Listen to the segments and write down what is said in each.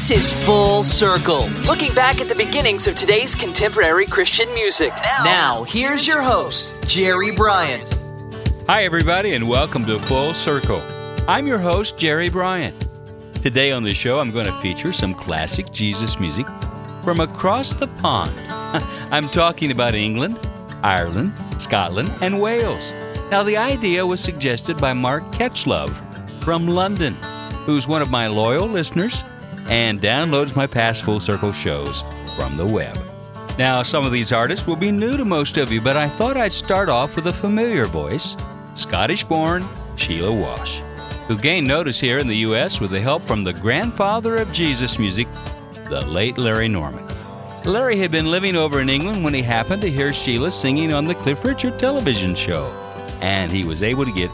This is Full Circle, looking back at the beginnings of today's contemporary Christian music. Now, here's your host, Jerry Bryant. Hi, everybody, and welcome to Full Circle. I'm your host, Jerry Bryant. Today on the show, I'm going to feature some classic Jesus music from across the pond. I'm talking about England, Ireland, Scotland, and Wales. Now, the idea was suggested by Mark Ketchlove from London, who's one of my loyal listeners and downloads my past Full Circle shows from the web. Now, some of these artists will be new to most of you, but I thought I'd start off with a familiar voice Scottish born Sheila Walsh, who gained notice here in the U.S. with the help from the grandfather of Jesus music, the late Larry Norman. Larry had been living over in England when he happened to hear Sheila singing on the Cliff Richard television show, and he was able to get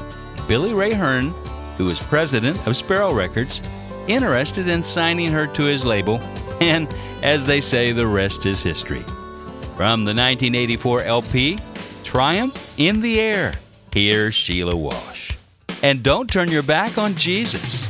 Billy Ray Hearn, who was president of Sparrow Records, interested in signing her to his label, and as they say, the rest is history. From the 1984 LP, Triumph in the Air, here's Sheila Walsh. And don't turn your back on Jesus.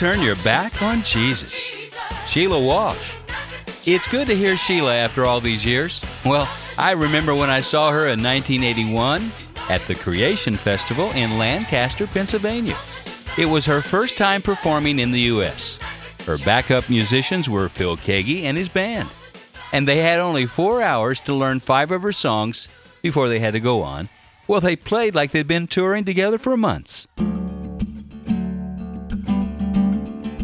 Turn your back on Jesus. Sheila Walsh. It's good to hear Sheila after all these years. Well, I remember when I saw her in 1981 at the Creation Festival in Lancaster, Pennsylvania. It was her first time performing in the U.S. Her backup musicians were Phil Keaggy and his band, and they had only four hours to learn five of her songs before they had to go on. Well, they played like they'd been touring together for months.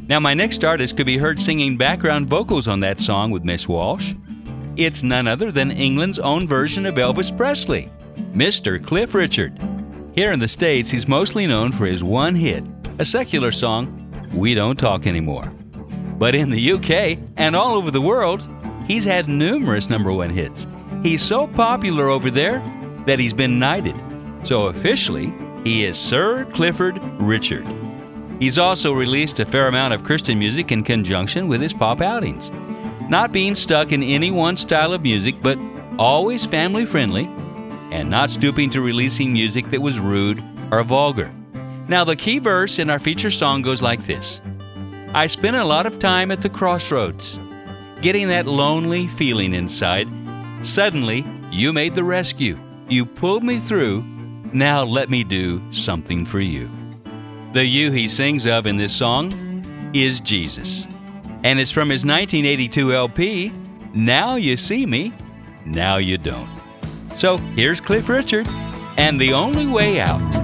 Now, my next artist could be heard singing background vocals on that song with Miss Walsh. It's none other than England's own version of Elvis Presley, Mr. Cliff Richard. Here in the States, he's mostly known for his one hit, a secular song, We Don't Talk Anymore. But in the UK and all over the world, he's had numerous number one hits. He's so popular over there that he's been knighted. So officially, he is Sir Clifford Richard. He's also released a fair amount of Christian music in conjunction with his pop outings. Not being stuck in any one style of music, but always family friendly, and not stooping to releasing music that was rude or vulgar. Now, the key verse in our feature song goes like this I spent a lot of time at the crossroads, getting that lonely feeling inside. Suddenly, you made the rescue. You pulled me through. Now let me do something for you. The you he sings of in this song is Jesus. And it's from his 1982 LP, Now You See Me, Now You Don't. So here's Cliff Richard and The Only Way Out.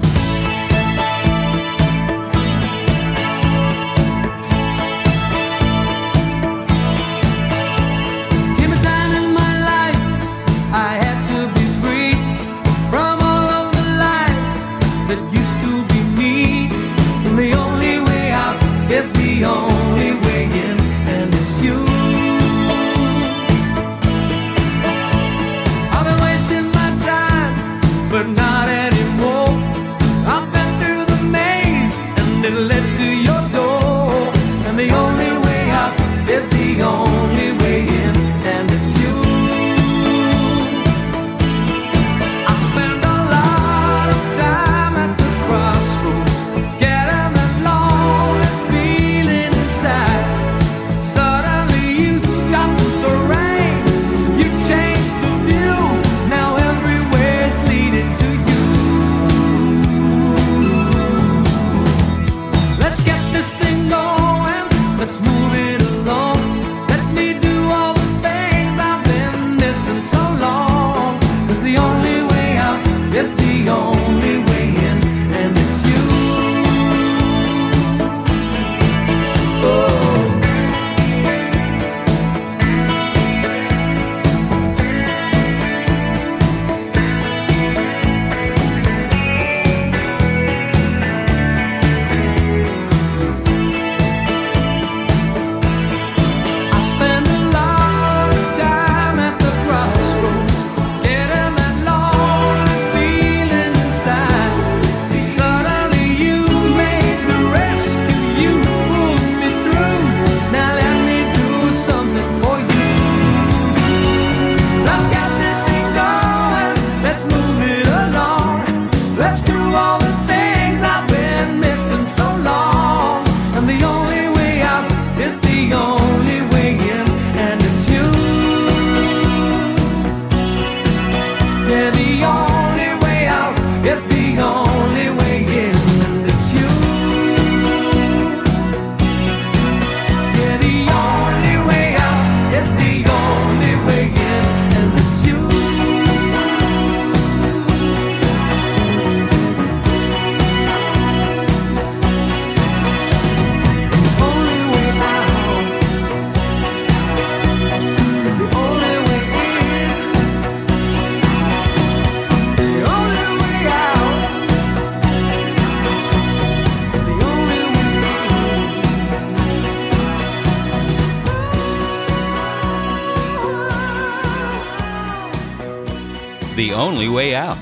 The Only Way Out.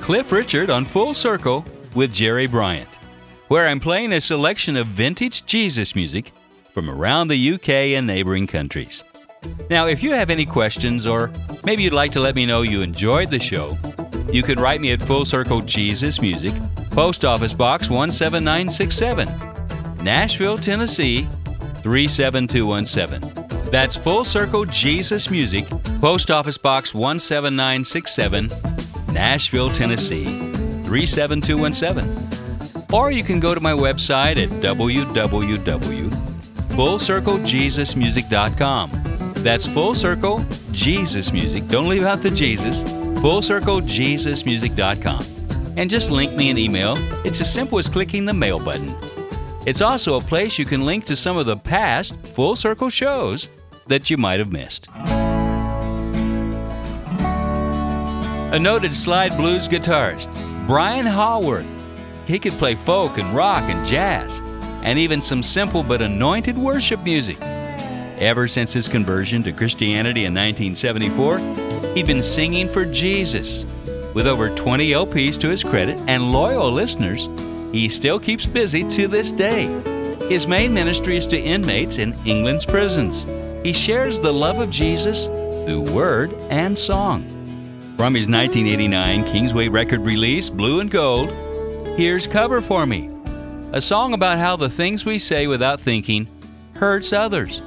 Cliff Richard on Full Circle with Jerry Bryant, where I'm playing a selection of vintage Jesus music from around the UK and neighboring countries. Now, if you have any questions or maybe you'd like to let me know you enjoyed the show, you can write me at Full Circle Jesus Music, Post Office Box 17967, Nashville, Tennessee 37217. That's Full Circle Jesus Music, Post Office Box 17967, Nashville, Tennessee 37217. Or you can go to my website at www.fullcirclejesusmusic.com. That's Full Circle Jesus Music. Don't leave out the Jesus. FullCircleJesusmusic.com. And just link me an email. It's as simple as clicking the mail button. It's also a place you can link to some of the past Full Circle shows that you might have missed. A noted slide blues guitarist, Bryn Haworth. He could play folk and rock and jazz, and even some simple but anointed worship music. Ever since his conversion to Christianity in 1974, he'd been singing for Jesus. With over 20 LPs to his credit and loyal listeners, he still keeps busy to this day. His main ministry is to inmates in England's prisons. He shares the love of Jesus through word and song. From his 1989 Kingsway record release, Blue and Gold, here's Cover For Me, a song about how the things we say without thinking hurts others,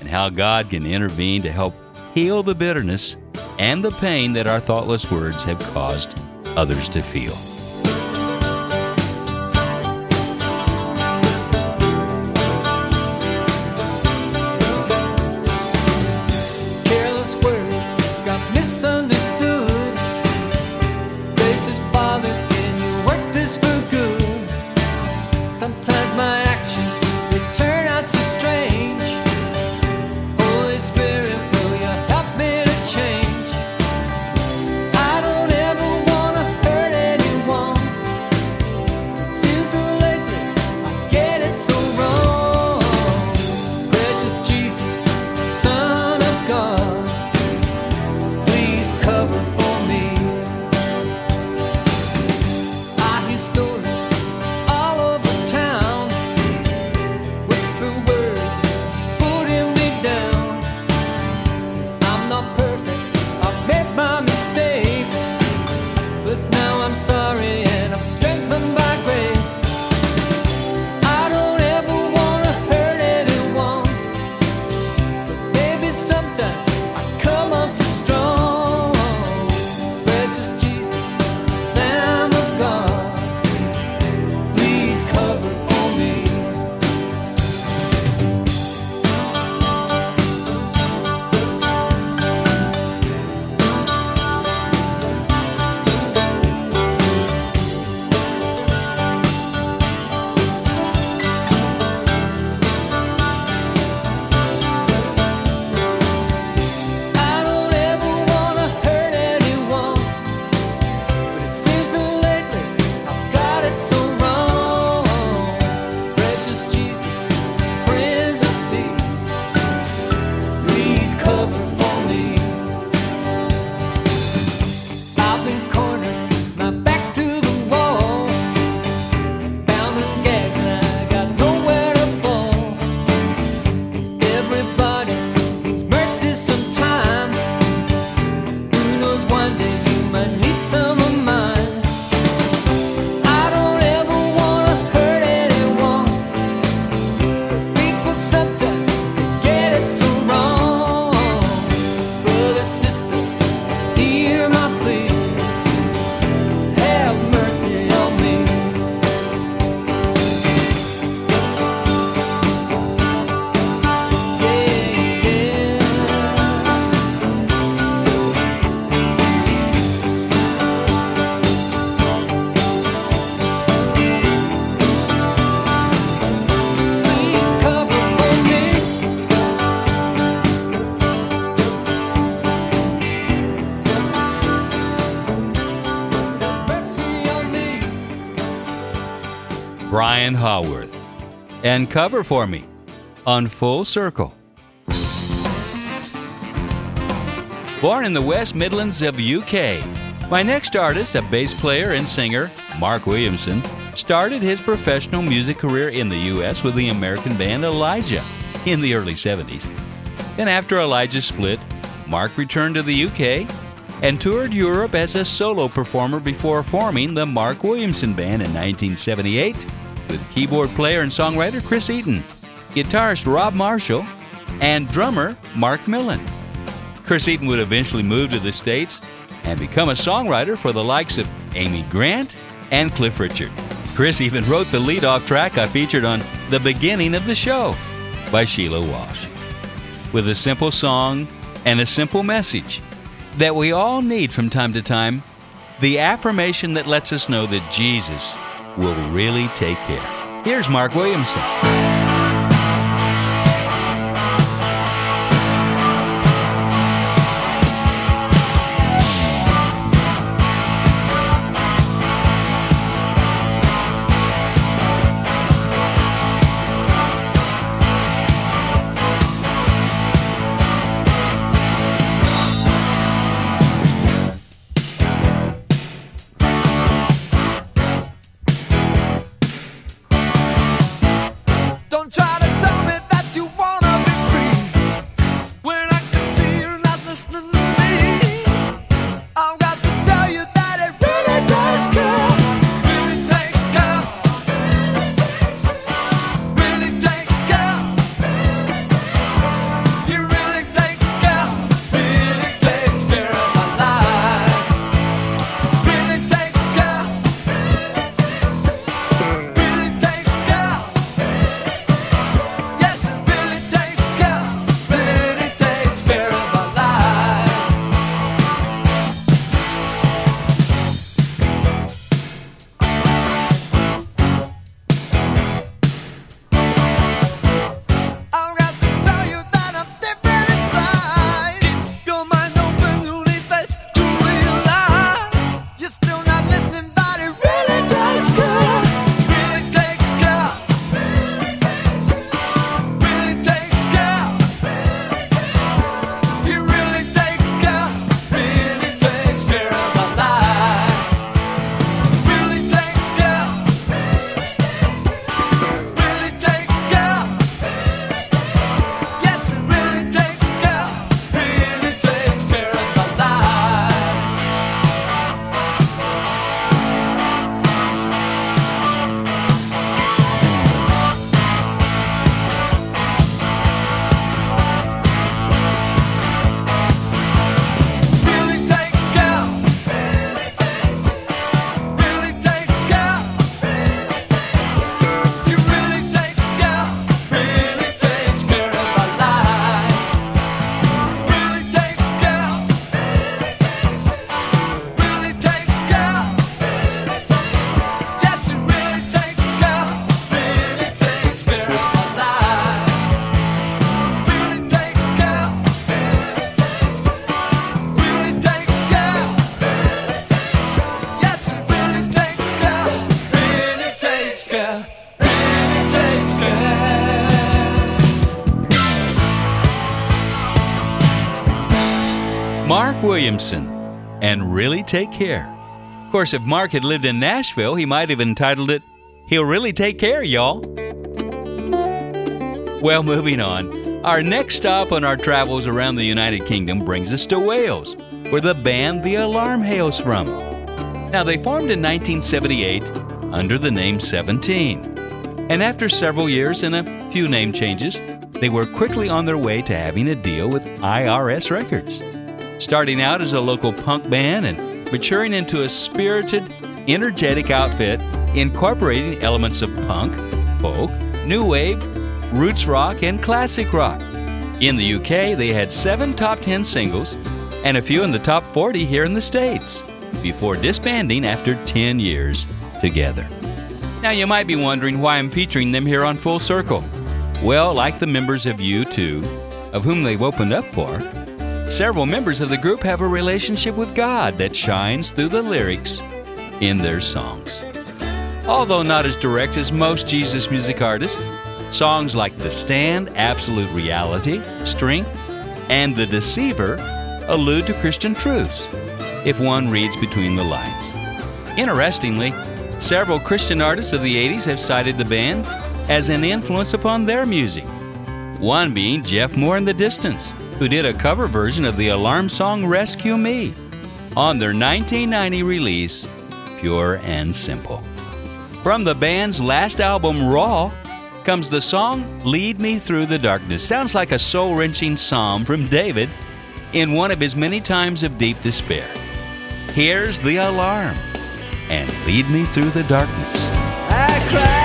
and how God can intervene to help heal the bitterness and the pain that our thoughtless words have caused others to feel. Haworth. And cover for me on Full Circle. Born in the West Midlands of UK, my next artist, a bass player and singer, Mark Williamson, started his professional music career in the U.S. with the American band Elijah in the early 70s. Then, after Elijah split, Mark returned to the UK and toured Europe as a solo performer before forming the Mark Williamson Band in 1978 with keyboard player and songwriter Chris Eaton, guitarist Rob Marshall, and drummer Mark Millen. Chris Eaton would eventually move to the States and become a songwriter for the likes of Amy Grant and Cliff Richard. Chris even wrote the lead-off track I featured on the beginning of the show by Sheila Walsh. With a simple song and a simple message that we all need from time to time, the affirmation that lets us know that Jesus will really take care. Here's Mark Williamson. Williamson, and really take care. Of course, if Mark had lived in Nashville, he might have entitled it, He'll Really Take Care, y'all. Well, moving on. Our next stop on our travels around the United Kingdom brings us to Wales, where the band The Alarm hails from. Now, they formed in 1978 under the name 17. And after several years and a few name changes, they were quickly on their way to having a deal with IRS Records. Starting out as a local punk band and maturing into a spirited, energetic outfit incorporating elements of punk, folk, new wave, roots rock, and classic rock. In the UK, they had seven top 10 singles and a few in the top 40 here in the States before disbanding after 10 years together. Now, you might be wondering why I'm featuring them here on Full Circle. Well, like the members of U2, of whom they've opened up for, several members of the group have a relationship with God that shines through the lyrics in their songs. Although not as direct as most Jesus music artists, songs like The Stand, Absolute Reality, Strength, and The Deceiver allude to Christian truths if one reads between the lines. Interestingly, several Christian artists of the 80s have cited the band as an influence upon their music. One being Jeff Moore in the Distance, who did a cover version of the alarm song Rescue Me on their 1990 release, Pure and Simple. From the band's last album, Raw, comes the song Lead Me Through the Darkness. Sounds like a soul wrenching psalm from David in one of his many times of deep despair. Here's the alarm and lead me through the darkness.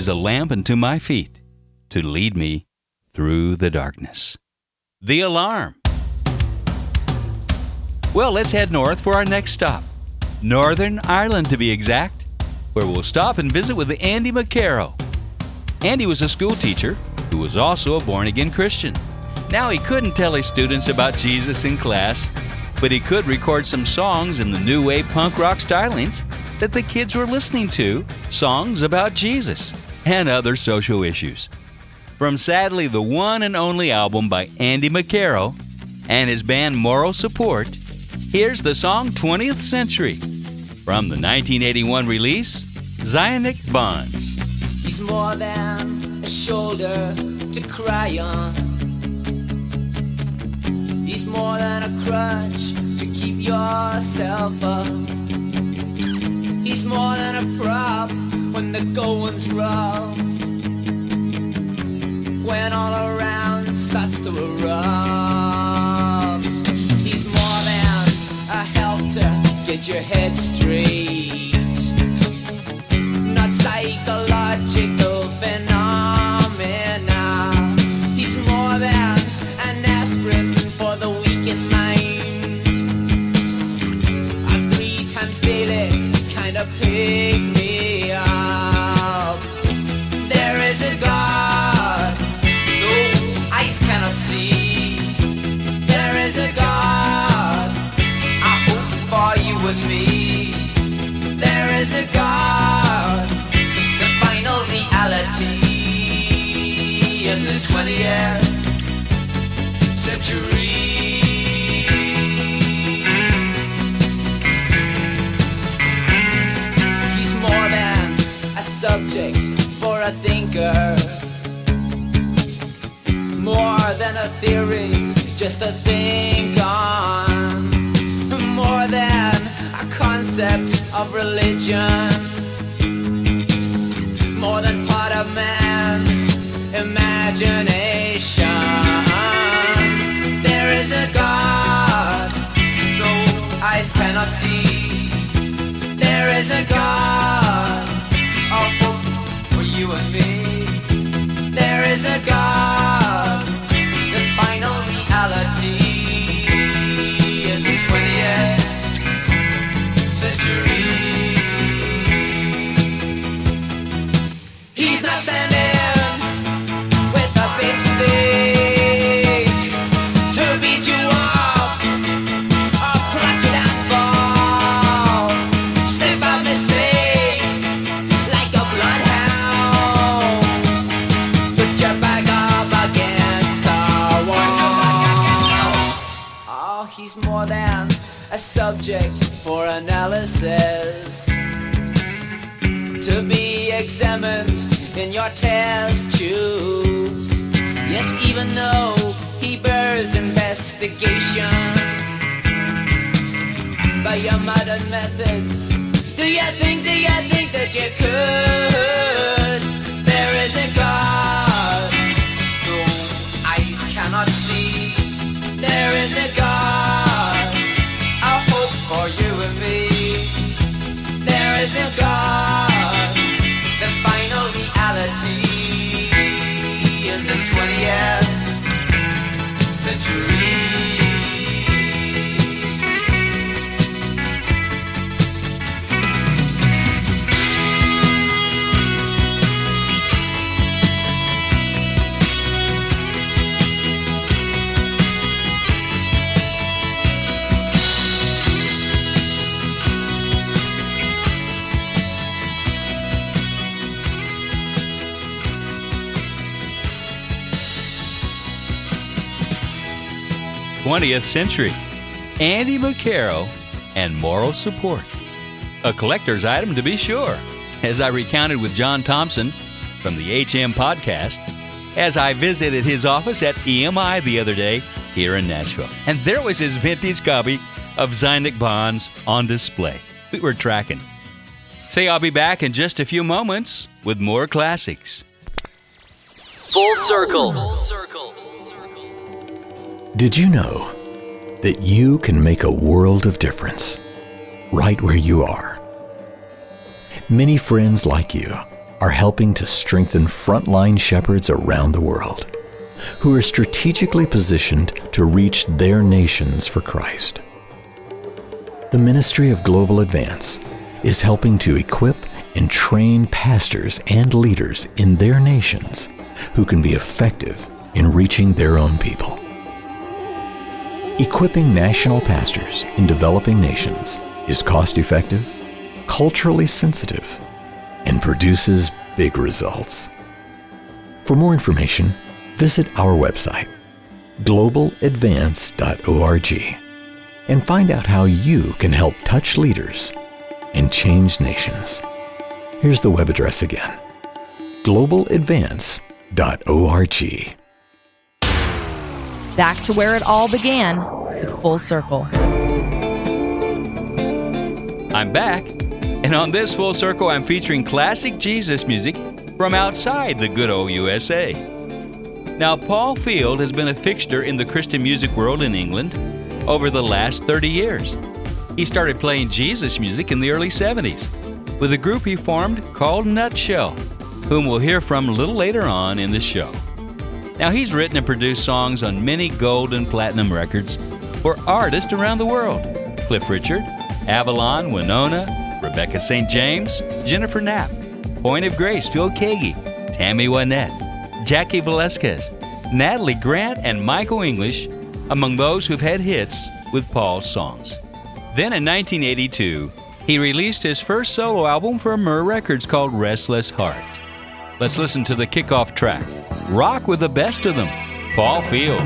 Is a lamp unto my feet to lead me through the darkness. The alarm. Well, let's head north for our next stop. Northern Ireland, to be exact, where we'll stop and visit with Andy McCarroll. Andy was a school teacher who was also a born again Christian. Now, he couldn't tell his students about Jesus in class, but he could record some songs in the new wave punk rock stylings that the kids were listening to, songs about Jesus and other social issues. From sadly the one and only album by Andy McCarroll and his band Moral Support, here's the song 20th Century from the 1981 release Zionic Bonds. He's more than a shoulder to cry on. He's more than a crutch to keep yourself up. He's more than a prop when the going's rough. When all around starts to erupt. He's more than a help to get your head straight not psychological phenomena. He's more than an aspirin for the weak in mind. A three times daily kind of pick a theory, just a think on, more than a concept of religion more than part of man's imagination. There is a God, no eyes cannot see. There is a God, hope for you and me. There is a God, to be examined in your test tubes. Yes, even though he bears investigation by your modern methods. Do you think, do you think that you could? There is a God, no eyes cannot see. There is a God, a hope for you and me. There is a God, reality in this 20th century. Twentieth Century. Andy McCarroll and Moral Support. A collector's item to be sure, as I recounted with John Thompson from the HM podcast as I visited his office at EMI the other day here in Nashville. And there was his vintage copy of Zionic Bonds on display. We were tracking. Say I'll be back in just a few moments with more classics. Full circle. Full circle. Did you know that you can make a world of difference right where you are? Many friends like you are helping to strengthen frontline shepherds around the world who are strategically positioned to reach their nations for Christ. The Ministry of Global Advance is helping to equip and train pastors and leaders in their nations who can be effective in reaching their own people. Equipping national pastors in developing nations is cost effective, culturally sensitive, and produces big results. For more information, visit our website, globaladvance.org, and find out how you can help touch leaders and change nations. Here's the web address again globaladvance.org. Back to where it all began Full Circle. I'm back, and on this full circle, I'm featuring classic Jesus music from outside the good old USA. Now, Paul Field has been a fixture in the Christian music world in England over the last 30 years. He started playing Jesus music in the early 70s with a group he formed called Nutshell, whom we'll hear from a little later on in the show. Now, he's written and produced songs on many gold and platinum records for artists around the world Cliff Richard, Avalon, Wynonna, Rebecca St. James, Jennifer Knapp, Point of Grace, Phil Keaggy, Tammy Wynette, Jackie Velasquez, Natalie Grant, and Michael English among those who've had hits with Paul's songs. Then in 1982, he released his first solo album for Myrrh Records called Restless Heart. Let's listen to the kickoff track, Rock with the Best of Them, Paul Field.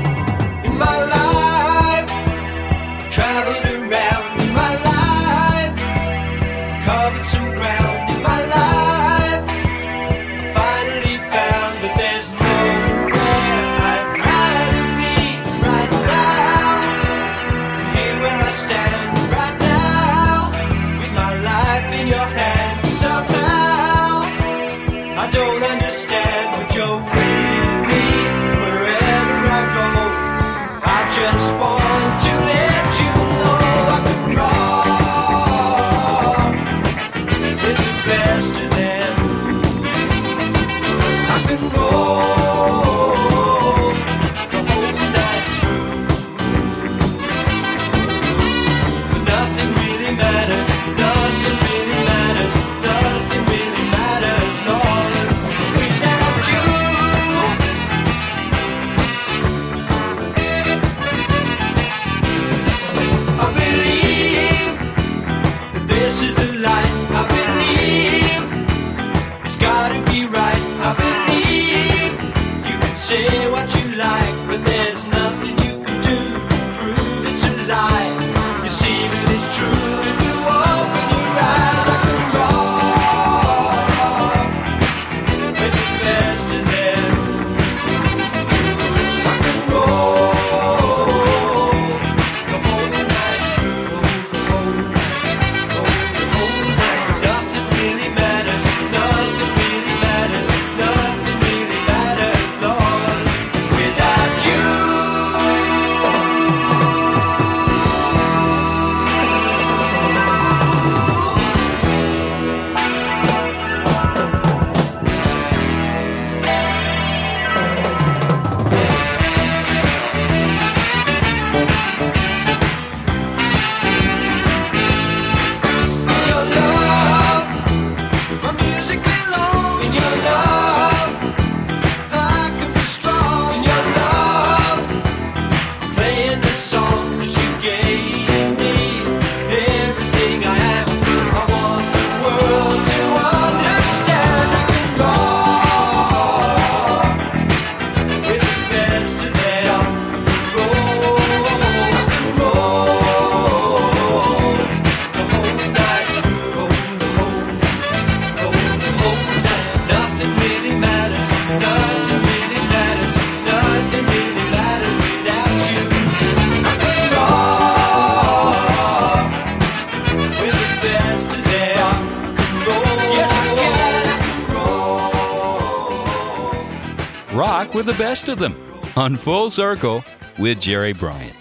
The best of them on Full Circle with Jerry Bryant.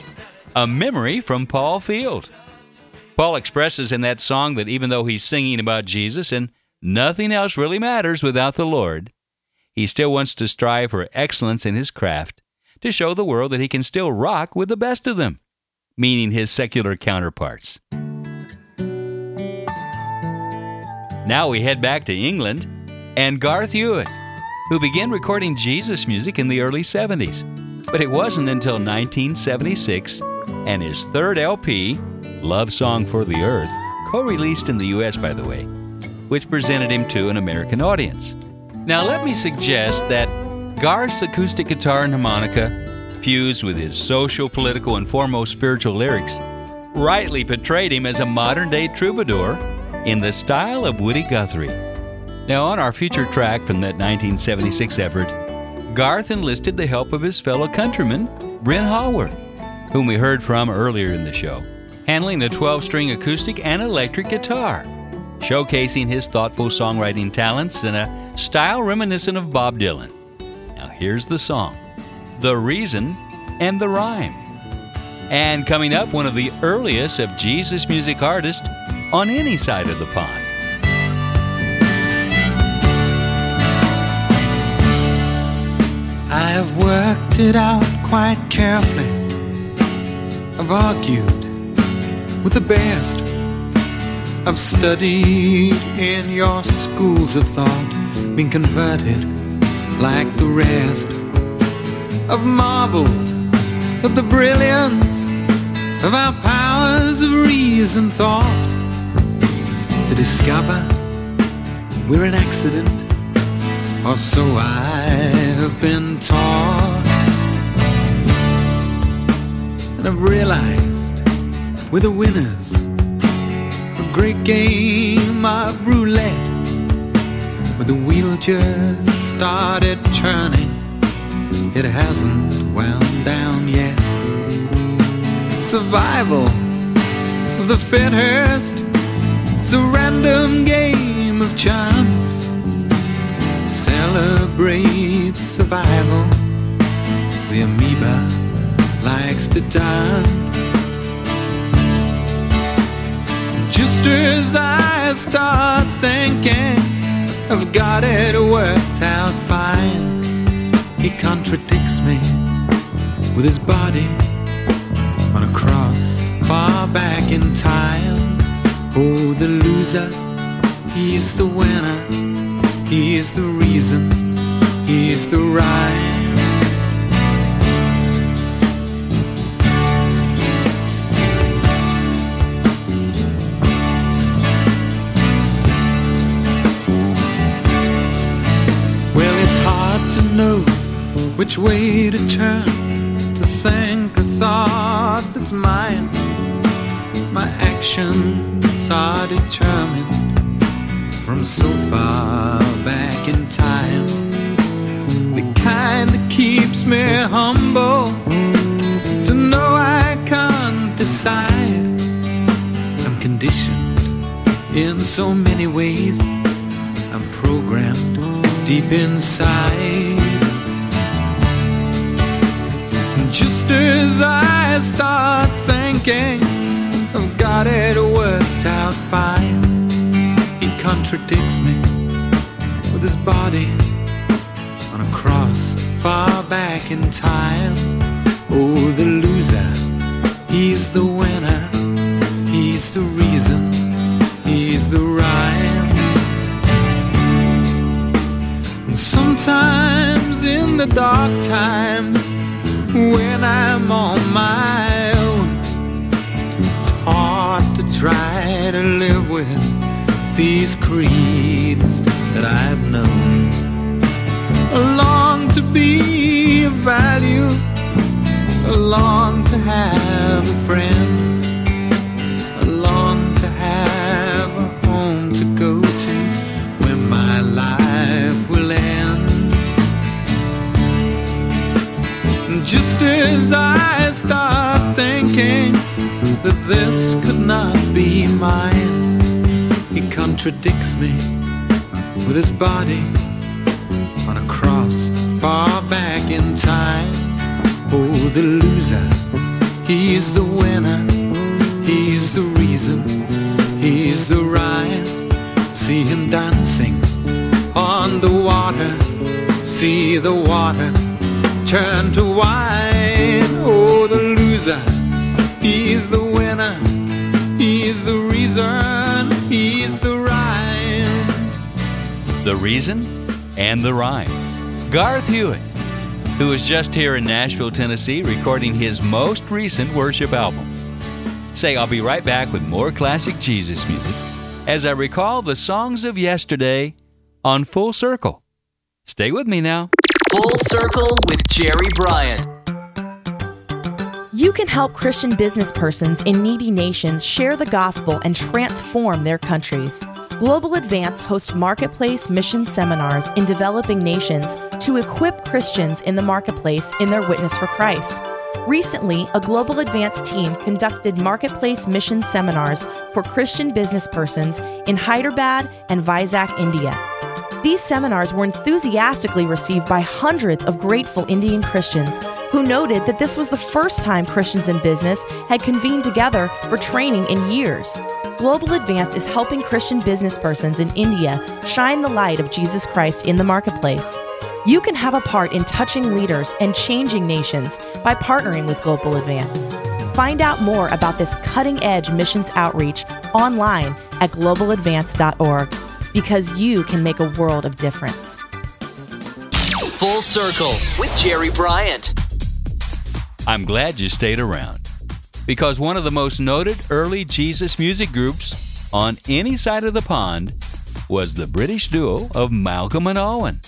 A memory from Paul Field. Paul expresses in that song that even though he's singing about Jesus and nothing else really matters without the Lord, he still wants to strive for excellence in his craft to show the world that he can still rock with the best of them, meaning his secular counterparts. Now we head back to England and Garth Hewitt, who began recording Jesus music in the early 70s. But it wasn't until 1976 and his third LP, Love Song for the Earth, co released in the US, by the way, which presented him to an American audience. Now, let me suggest that Garth's acoustic guitar and harmonica, fused with his social, political, and foremost spiritual lyrics, rightly portrayed him as a modern day troubadour in the style of Woody Guthrie. Now, on our feature track from that 1976 effort, Garth enlisted the help of his fellow countryman, Bryn Haworth, whom we heard from earlier in the show, handling a 12 string acoustic and electric guitar, showcasing his thoughtful songwriting talents in a style reminiscent of Bob Dylan. Now, here's the song The Reason and the Rhyme. And coming up, one of the earliest of Jesus music artists on any side of the pond. I have worked it out quite carefully. I've argued with the best. I've studied in your schools of thought, been converted like the rest. I've marveled at the brilliance of our powers of reason thought to discover we're an accident or so I have been taught. And I've realized we're the winners. A great game of roulette. Where the wheel just started turning. It hasn't wound down yet. Survival of the fittest. It's a random game of chance celebrate survival. The amoeba likes to dance. Just as I start thinking I've got it worked out fine, he contradicts me with his body on a cross far back in time. Oh, the loser, he's the winner. He's the reason, he's the rhyme. Well, it's hard to know which way to turn to think a thought that's mine. My actions are determined so far back in time. The kind that keeps me humble to know I can't decide. I'm conditioned in so many ways. I'm programmed deep inside. Just as I start thinking I've got it worked out fine contradicts me with his body on a cross far back in time. Oh, the loser, he's the winner, he's the reason, he's the rhyme. And sometimes in the dark times, when I'm on my these creeds that I've known. I long to be of value, I long to have a friend, I long to have a home to go to when my life will end. Just as I start thinking that this could not be mine contradicts me with his body on a cross far back in time. Oh, the loser, he's the winner, he's the reason, he's the rhyme. See, him dancing on the water. See the water turn to wine. Oh, the loser, he's the winner. He's the reason, he's the. The reason and the rhyme. Garth Hewitt, who was just here in Nashville, Tennessee, recording his most recent worship album. Say, I'll be right back with more classic Jesus music as I recall the songs of yesterday on Full Circle. Stay with me now. Full Circle with Jerry Bryant. You can help Christian business persons in needy nations share the gospel and transform their countries. Global Advance hosts marketplace mission seminars in developing nations to equip Christians in the marketplace in their witness for Christ. Recently, a Global Advance team conducted marketplace mission seminars for Christian business persons in Hyderabad and Vizag, India. These seminars were enthusiastically received by hundreds of grateful Indian Christians who noted that this was the first time Christians in business had convened together for training in years. Global Advance is helping Christian business persons in India shine the light of Jesus Christ in the marketplace. You can have a part in touching leaders and changing nations by partnering with Global Advance. Find out more about this cutting edge missions outreach online at globaladvance.org because you can make a world of difference. Full Circle with Jerry Bryant. I'm glad you stayed around because one of the most noted early Jesus music groups on any side of the pond was the British duo of Malcolm and Alwyn.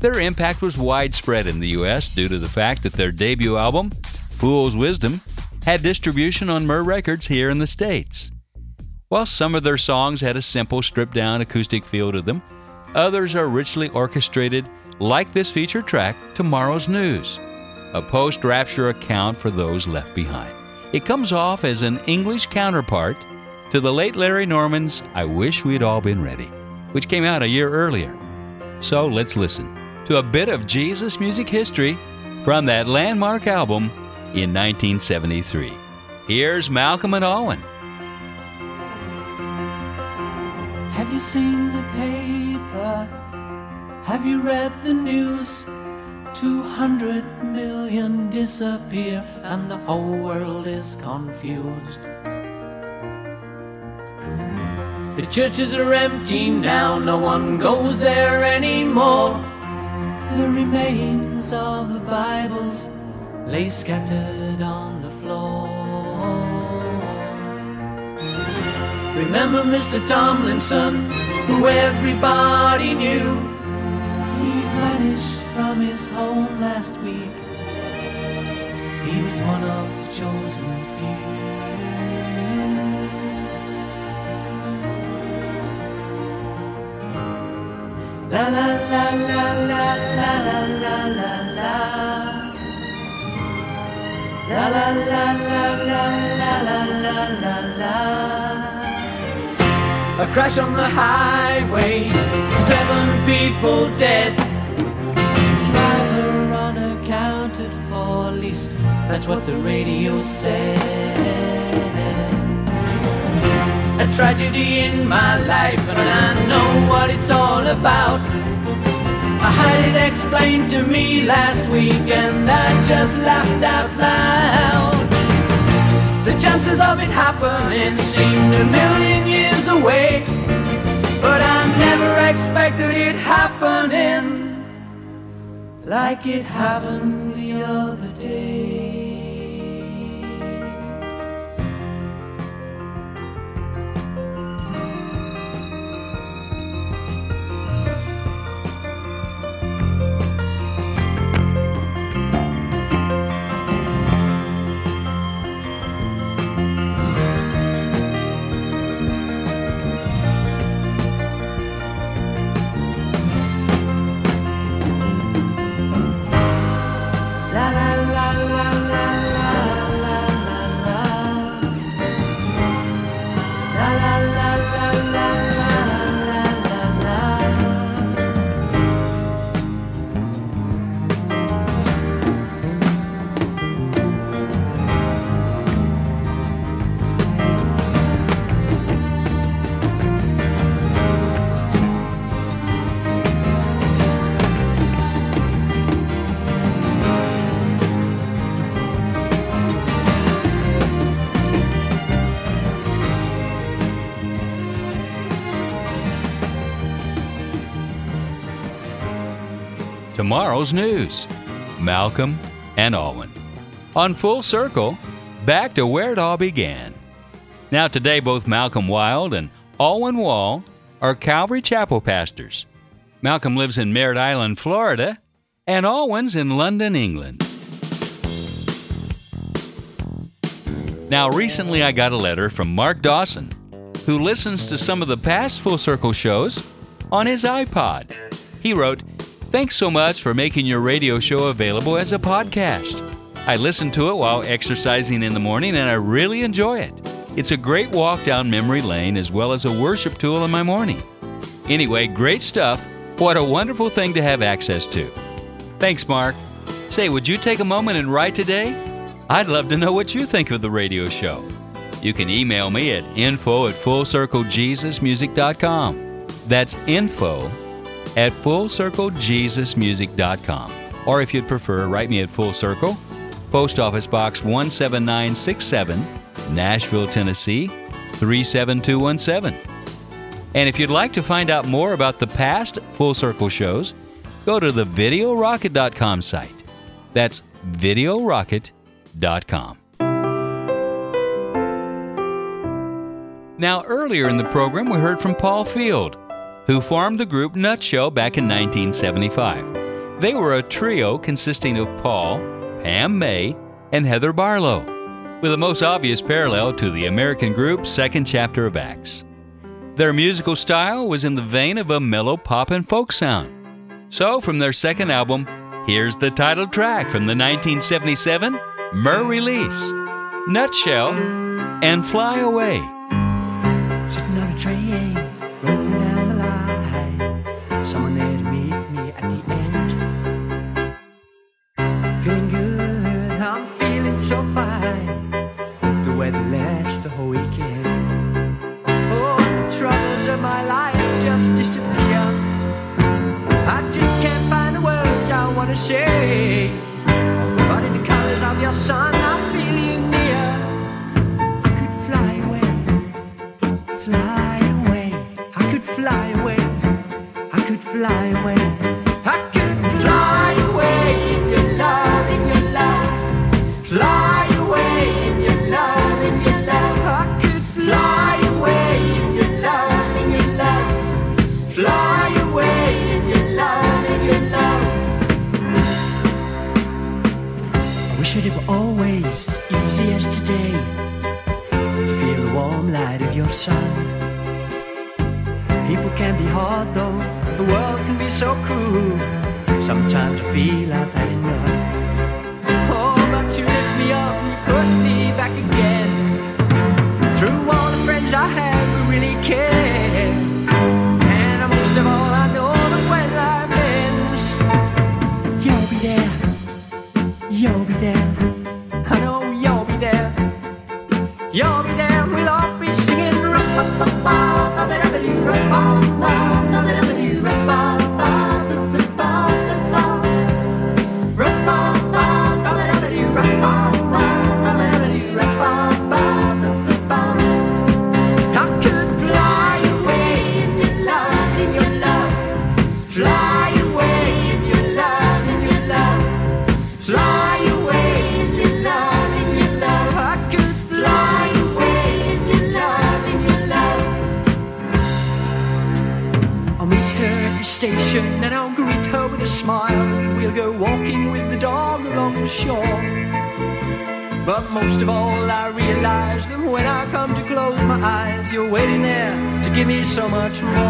Their impact was widespread in the US due to the fact that their debut album, Fool's Wisdom, had distribution on Myrrh Records here in the States. While some of their songs had a simple, stripped down acoustic feel to them, others are richly orchestrated, like this featured track, Tomorrow's News, a post rapture account for those left behind. It comes off as an English counterpart to the late Larry Norman's I Wish We'd All Been Ready, which came out a year earlier. So let's listen to a bit of Jesus music history from that landmark album in 1973. Here's Malcolm and Alwyn. Have you seen the paper? Have you read the news? 200 million disappear and the whole world is confused. The churches are empty now, no one goes there anymore. The remains of the Bibles lay scattered on the floor. Remember Mr. Tomlinson, who everybody knew? He vanished from his home last week. He was one of the chosen few. La la la la la la la la la la. La la la la la la la la la. A crash on the highway, seven people dead. Driver unaccounted for, at least that's what the radio said. A tragedy in my life, and I know what it's all about. I had it explained to me last week, and I just laughed out loud. The chances of it happening seemed a million away. But I never expected it happening like it happened the other day. Tomorrow's news Malcolm and Alwyn. On Full Circle, back to where it all began. Now, today, both Malcolm Wild and Alwyn Wall are Calvary Chapel pastors. Malcolm lives in Merritt Island, Florida, and Alwyn's in London, England. Now, recently I got a letter from Mark Dawson, who listens to some of the past Full Circle shows on his iPod. He wrote, Thanks so much for making your radio show available as a podcast. I listen to it while exercising in the morning and I really enjoy it. It's a great walk down memory lane as well as a worship tool in my morning. Anyway, great stuff. What a wonderful thing to have access to. Thanks, Mark. Say, would you take a moment and write today? I'd love to know what you think of the radio show. You can email me at info at fullcirclejesusmusic.com. That's info at fullcirclejesusmusic.com. Or if you'd prefer, write me at Full Circle, Post Office Box 17967, Nashville, Tennessee 37217. And if you'd like to find out more about the past Full Circle shows, go to the videorocket.com site. That's videorocket.com. Now, earlier in the program, we heard from Paul Field, who formed the group Nutshell back in 1975. They were a trio consisting of Paul, Pam May, and Heather Barlow, with a most obvious parallel to the American group's second chapter of Acts. Their musical style was in the vein of a mellow pop and folk sound. So, from their second album, here's the title track from the 1977 Myrrh release Nutshell and Fly Away. Sitting on a train, at the end. Feeling good, I'm feeling so fine. The weather lasts the whole weekend. Oh, the troubles of my life just disappear. I just can't find the words I wanna say. But in the colors of your sun, I'm feeling near. I could fly away fly away. I could fly away. I could fly away. Of your sun. People can be hard though, the world can be so cruel. Sometimes I feel I've had enough. Much more,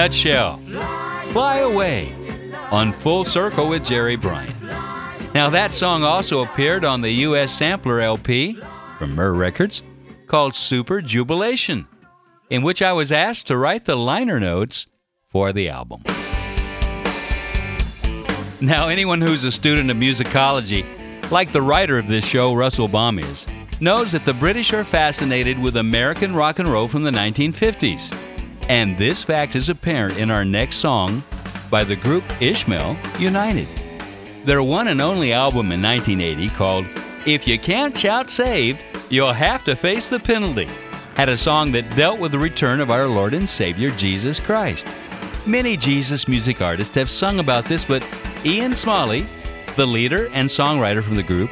Nutshell Fly Away on Full Circle with Jerry Bryant. Now, that song also appeared on the U.S. Sampler LP from Myrrh Records called Super Jubilation, in which I was asked to write the liner notes for the album. Now, anyone who's a student of musicology, like the writer of this show, Russell Baum, is, knows that the British are fascinated with American rock and roll from the 1950s. And this fact is apparent in our next song by the group Ishmael United. Their one and only album in 1980 called If You Can't Shout Saved, You'll Have to Face the Penalty had a song that dealt with the return of our Lord and Savior Jesus Christ. Many Jesus music artists have sung about this, but Ian Smalley, the leader and songwriter from the group,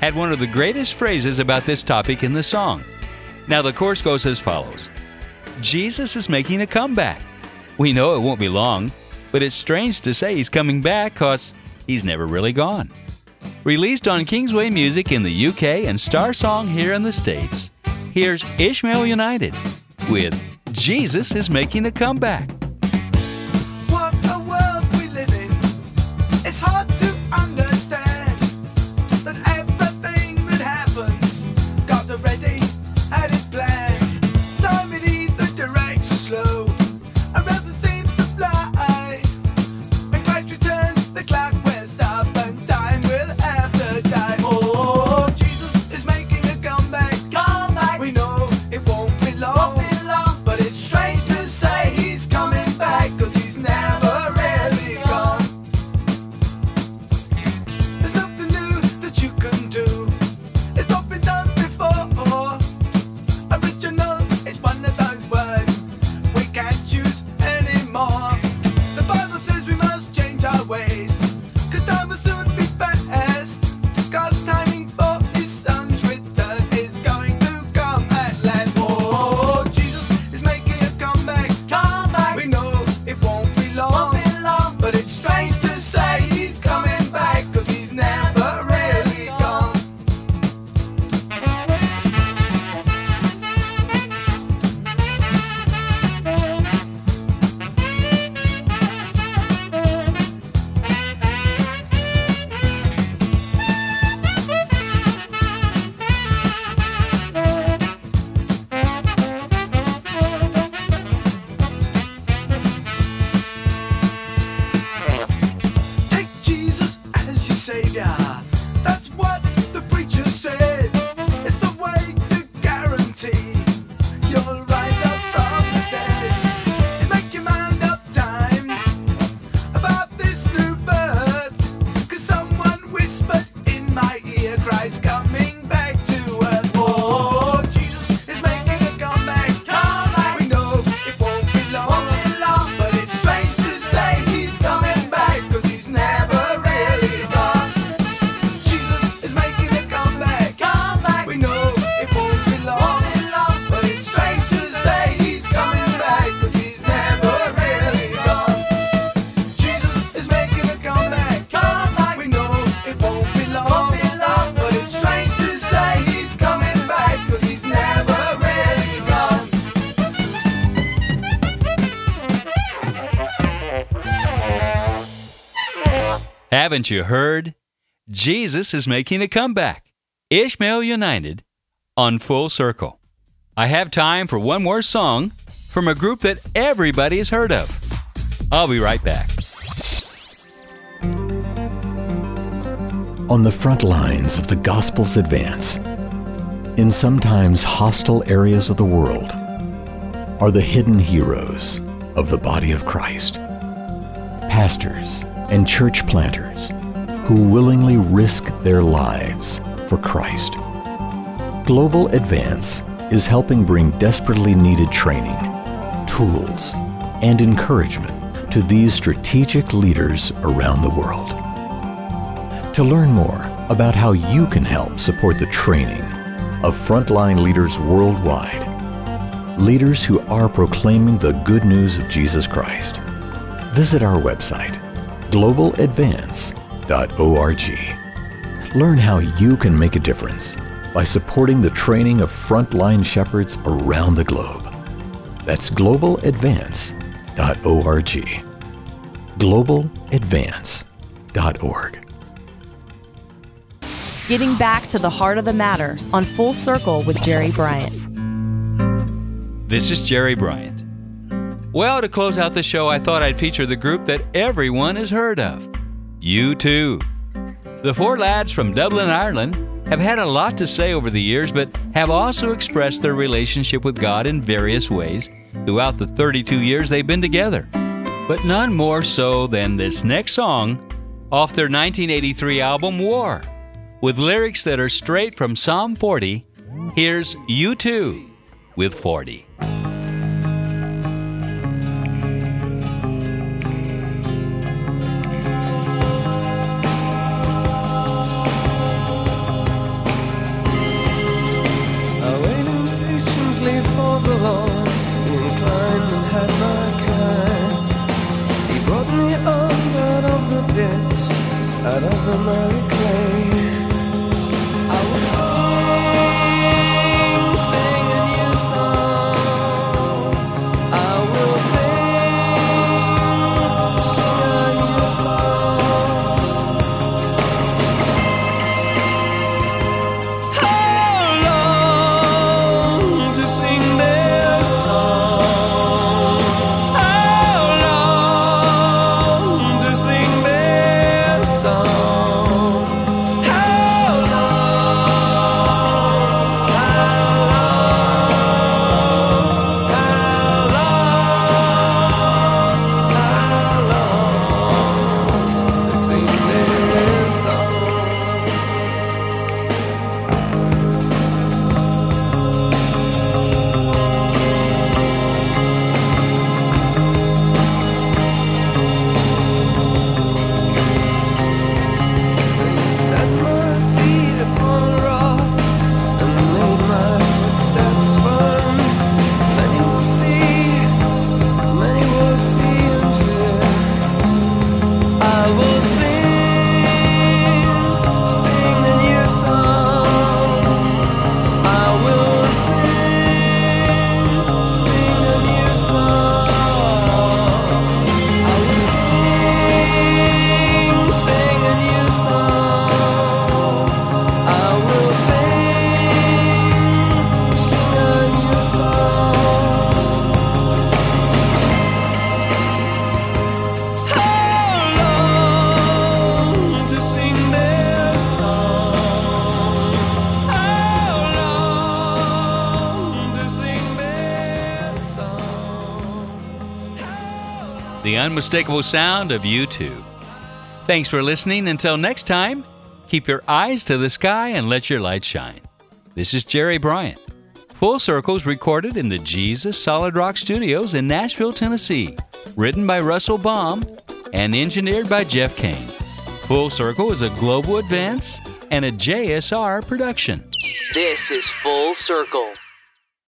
had one of the greatest phrases about this topic in the song. Now, the course goes as follows Jesus is making a comeback. We know it won't be long, but it's strange to say he's coming back because he's never really gone. Released on Kingsway Music in the UK and Star Song here in the States, here's Ishmael United with Jesus is making a comeback. Haven't you heard? Jesus is making a comeback. Ishmael United on Full Circle. I have time for one more song from a group that everybody has heard of. I'll be right back. On the front lines of the gospel's advance, in sometimes hostile areas of the world, are the hidden heroes of the body of Christ. Pastors and church planters who willingly risk their lives for Christ. Global Advance is helping bring desperately needed training, tools, and encouragement to these strategic leaders around the world. To learn more about how you can help support the training of frontline leaders worldwide, leaders who are proclaiming the good news of Jesus Christ, visit our website, globaladvance.org. Learn how you can make a difference by supporting the training of frontline shepherds around the globe. That's globaladvance.org. Globaladvance.org. Getting back to the heart of the matter on Full Circle with Jerry Bryant. This is Jerry Bryant. Well, to close out the show, I thought I'd feature the group that everyone has heard of U2. The four lads from Dublin, Ireland have had a lot to say over the years, but have also expressed their relationship with God in various ways throughout the 32 years they've been together. But none more so than this next song off their 1983 album War. With lyrics that are straight from Psalm 40, here's U2 with 40. Unmistakable sound of U2. Thanks for listening. Until next time, keep your eyes to the sky and let your light shine. This is Jerry Bryant. Full Circles recorded in the Jesus Solid Rock Studios in Nashville, Tennessee. Written by Russell Baum and engineered by Jeff Kane. Full Circle is a global advance and a JSR production. This is Full Circle